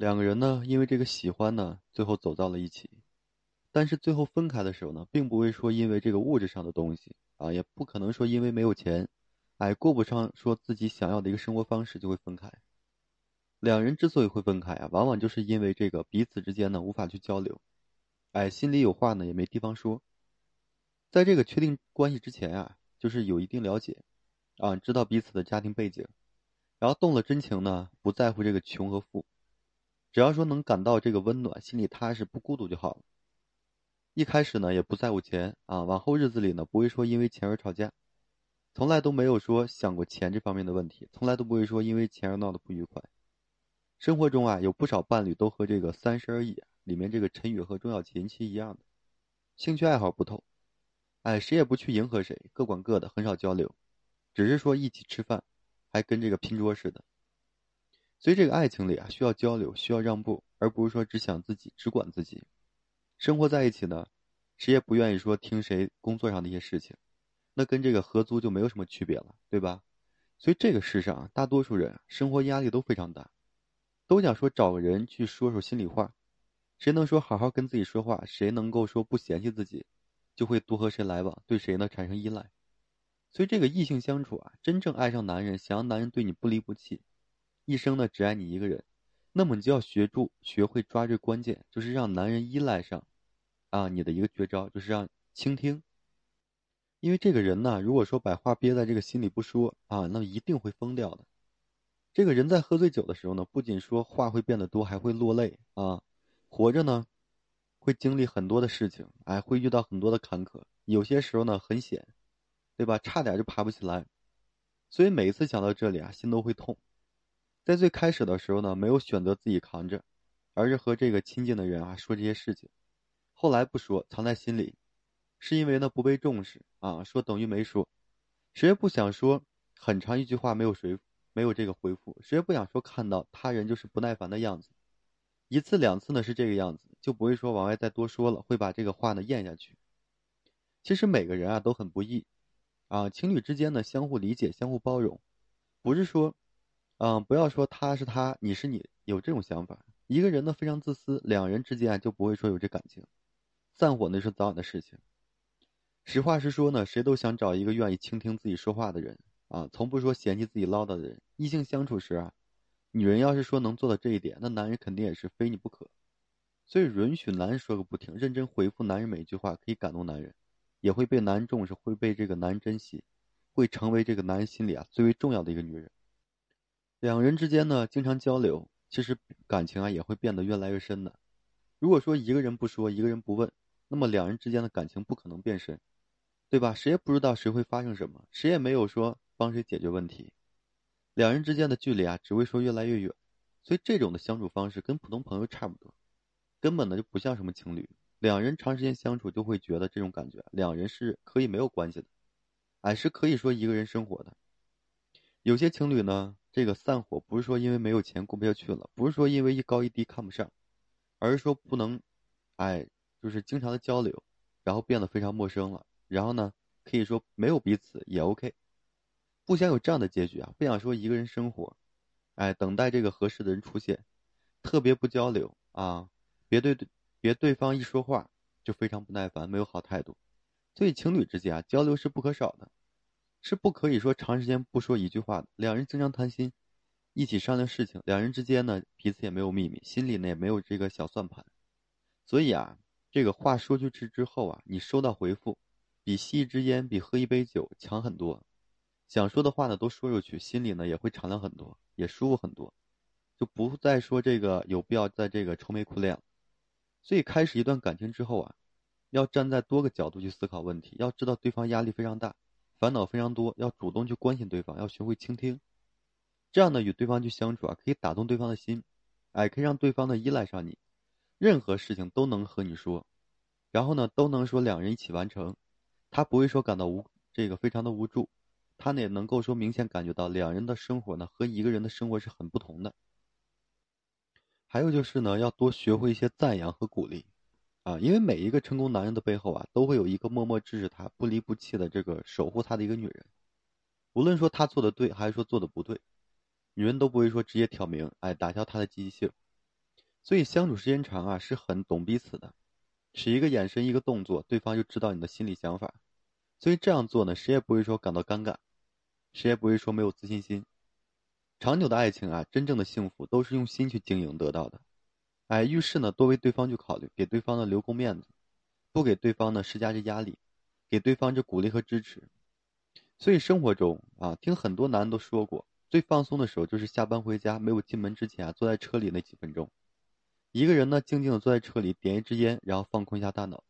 两个人呢，因为这个喜欢呢，最后走到了一起，但是最后分开的时候呢，并不会说因为这个物质上的东西啊，也不可能说因为没有钱，哎，过不上说自己想要的一个生活方式就会分开。两人之所以会分开啊，往往就是因为这个彼此之间呢无法去交流，哎，心里有话呢也没地方说。在这个确定关系之前啊，就是有一定了解，啊，知道彼此的家庭背景，然后动了真情呢，不在乎这个穷和富，只要说能感到这个温暖，心里踏实，不孤独就好了。一开始呢也不在乎钱啊，往后日子里呢不会说因为钱而吵架，从来都没有说想过钱这方面的问题，从来都不会说因为钱而闹得不愉快。生活中啊，有不少伴侣都和这个《三十而已》里面这个陈宇和钟小琴其一样的，兴趣爱好不同，哎，谁也不去迎合谁，各管各的，很少交流，只是说一起吃饭，还跟这个拼桌似的。所以这个爱情里啊，需要交流，需要让步，而不是说只想自己，只管自己。生活在一起呢，谁也不愿意说听谁工作上的一些事情，那跟这个合租就没有什么区别了，对吧？所以这个世上，大多数人生活压力都非常大。都想说找个人去说说心里话，谁能说好好跟自己说话，谁能够说不嫌弃自己，就会多和谁来往，对谁呢产生依赖。所以这个异性相处啊，真正爱上男人，想要男人对你不离不弃，一生呢只爱你一个人，那么你就要学住学会抓这关键，就是让男人依赖上，啊，你的一个绝招就是让倾听。因为这个人呢，如果说把话憋在这个心里不说啊，那么一定会疯掉的。这个人在喝醉酒的时候呢，不仅说话会变得多，还会落泪啊。活着呢，会经历很多的事情，哎，会遇到很多的坎坷，有些时候呢很险，对吧？差点就爬不起来。所以每一次想到这里啊，心都会痛。在最开始的时候呢，没有选择自己扛着，而是和这个亲近的人啊说这些事情。后来不说，藏在心里，是因为呢不被重视啊，说等于没说。谁也不想说很长一句话没有回复。没有这个回复，谁也不想说看到他人就是不耐烦的样子。一次两次呢是这个样子，就不会说往外再多说了，会把这个话呢咽下去。其实每个人啊都很不易，啊，情侣之间呢相互理解、相互包容，不是说，嗯，不要说他是他，你是你，有这种想法。一个人呢非常自私，两人之间就不会说有这感情，散伙那是早晚的事情。实话实说呢，谁都想找一个愿意倾听自己说话的人。啊，从不说嫌弃自己唠叨的人，异性相处时啊，女人要是说能做到这一点，那男人肯定也是非你不可。所以允许男人说个不停，认真回复男人每一句话，可以感动男人，也会被男人重视，会被这个男人珍惜，会成为这个男人心里啊最为重要的一个女人。两人之间呢，经常交流，其实感情啊也会变得越来越深的。如果说一个人不说，一个人不问，那么两人之间的感情不可能变深，对吧？谁也不知道谁会发生什么，谁也没有说。帮谁解决问题，两人之间的距离啊，只会说越来越远，所以这种的相处方式跟普通朋友差不多，根本呢就不像什么情侣。两人长时间相处，就会觉得这种感觉，两人是可以没有关系的，哎，是可以说一个人生活的。有些情侣呢，这个散伙不是说因为没有钱过不下去了，不是说因为一高一低看不上，而是说不能，哎，就是经常的交流，然后变得非常陌生了，然后呢，可以说没有彼此也 OK。不想有这样的结局啊！不想说一个人生活，哎，等待这个合适的人出现，特别不交流啊！别对对，别对方一说话就非常不耐烦，没有好态度。所以情侣之间啊，交流是不可少的，是不可以说长时间不说一句话的。两人经常谈心，一起商量事情，两人之间呢，彼此也没有秘密，心里呢也没有这个小算盘。所以啊，这个话说出去之后啊，你收到回复，比吸一支烟，比喝一杯酒强很多。想说的话呢都说出去，心里呢也会敞亮很多，也舒服很多，就不再说这个有必要在这个愁眉苦脸。所以开始一段感情之后啊，要站在多个角度去思考问题，要知道对方压力非常大，烦恼非常多，要主动去关心对方，要学会倾听。这样呢与对方去相处啊，可以打动对方的心，哎，可以让对方呢依赖上你，任何事情都能和你说，然后呢都能说两人一起完成，他不会说感到无这个非常的无助。他呢也能够说明显感觉到两人的生活呢和一个人的生活是很不同的。还有就是呢，要多学会一些赞扬和鼓励，啊，因为每一个成功男人的背后啊，都会有一个默默支持他、不离不弃的这个守护他的一个女人。无论说他做的对还是说做的不对，女人都不会说直接挑明，哎，打消他的积极性。所以相处时间长啊，是很懂彼此的，使一个眼神一个动作，对方就知道你的心理想法。所以这样做呢，谁也不会说感到尴尬，谁也不会说没有自信心。长久的爱情啊，真正的幸福都是用心去经营得到的。哎，遇事呢多为对方去考虑，给对方呢留够面子，不给对方呢施加这压力，给对方这鼓励和支持。所以生活中啊，听很多男人都说过，最放松的时候就是下班回家，没有进门之前啊，坐在车里那几分钟，一个人呢静静的坐在车里，点一支烟，然后放空一下大脑。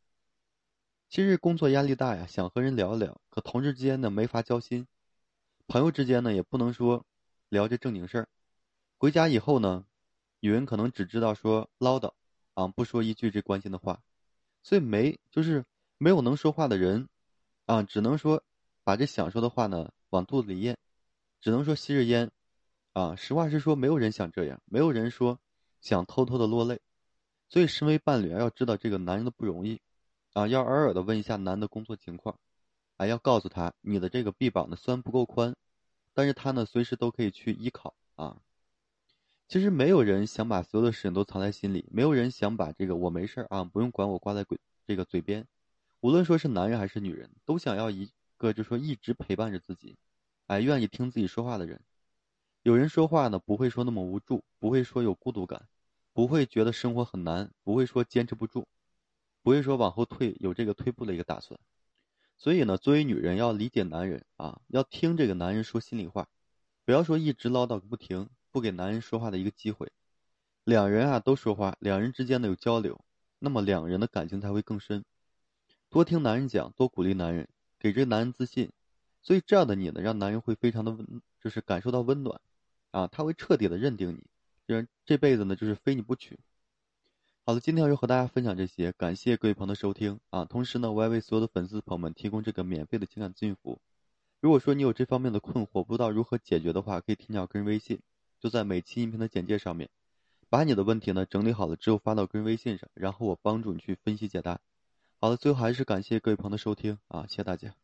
其实工作压力大呀，想和人聊聊，可同事之间呢没法交心，朋友之间呢也不能说聊这正经事儿。回家以后呢，女人可能只知道说唠叨，啊，不说一句这关心的话，所以没就是没有能说话的人，啊，只能说把这想说的话呢往肚子里咽，只能说吸着烟，啊，实话实说，没有人想这样，没有人说想偷偷的落泪，所以身为伴侣要知道这个男人的不容易。啊，要偶尔的问一下男的工作情况，啊，要告诉他你的这个臂膀呢虽然不够宽，但是他呢随时都可以去依靠啊。其实没有人想把所有的事情都藏在心里，没有人想把这个我没事啊，不用管我挂在嘴这个嘴边。无论说是男人还是女人，都想要一个就说一直陪伴着自己，哎，愿意听自己说话的人。有人说话呢不会说那么无助，不会说有孤独感，不会觉得生活很难，不会说坚持不住。不会说往后退，有这个退步的一个打算。所以呢，作为女人要理解男人啊，要听这个男人说心里话，不要说一直唠叨个不停，不给男人说话的一个机会。两人啊都说话，两人之间的有交流，那么两人的感情才会更深。多听男人讲，多鼓励男人，给这个男人自信。所以这样的你呢，让男人会非常的温，就是感受到温暖，啊，他会彻底的认定你，就是这辈子呢就是非你不娶。好的，今天就和大家分享这些，感谢各位朋友的收听啊！同时呢，我也为所有的粉丝朋友们提供这个免费的情感咨询服务。如果说你有这方面的困惑，不知道如何解决的话，可以添加我个人微信，就在每期音频的简介上面，把你的问题呢整理好了之后发到个人微信上，然后我帮助你去分析解答。好了，最后还是感谢各位朋友的收听啊，谢谢大家。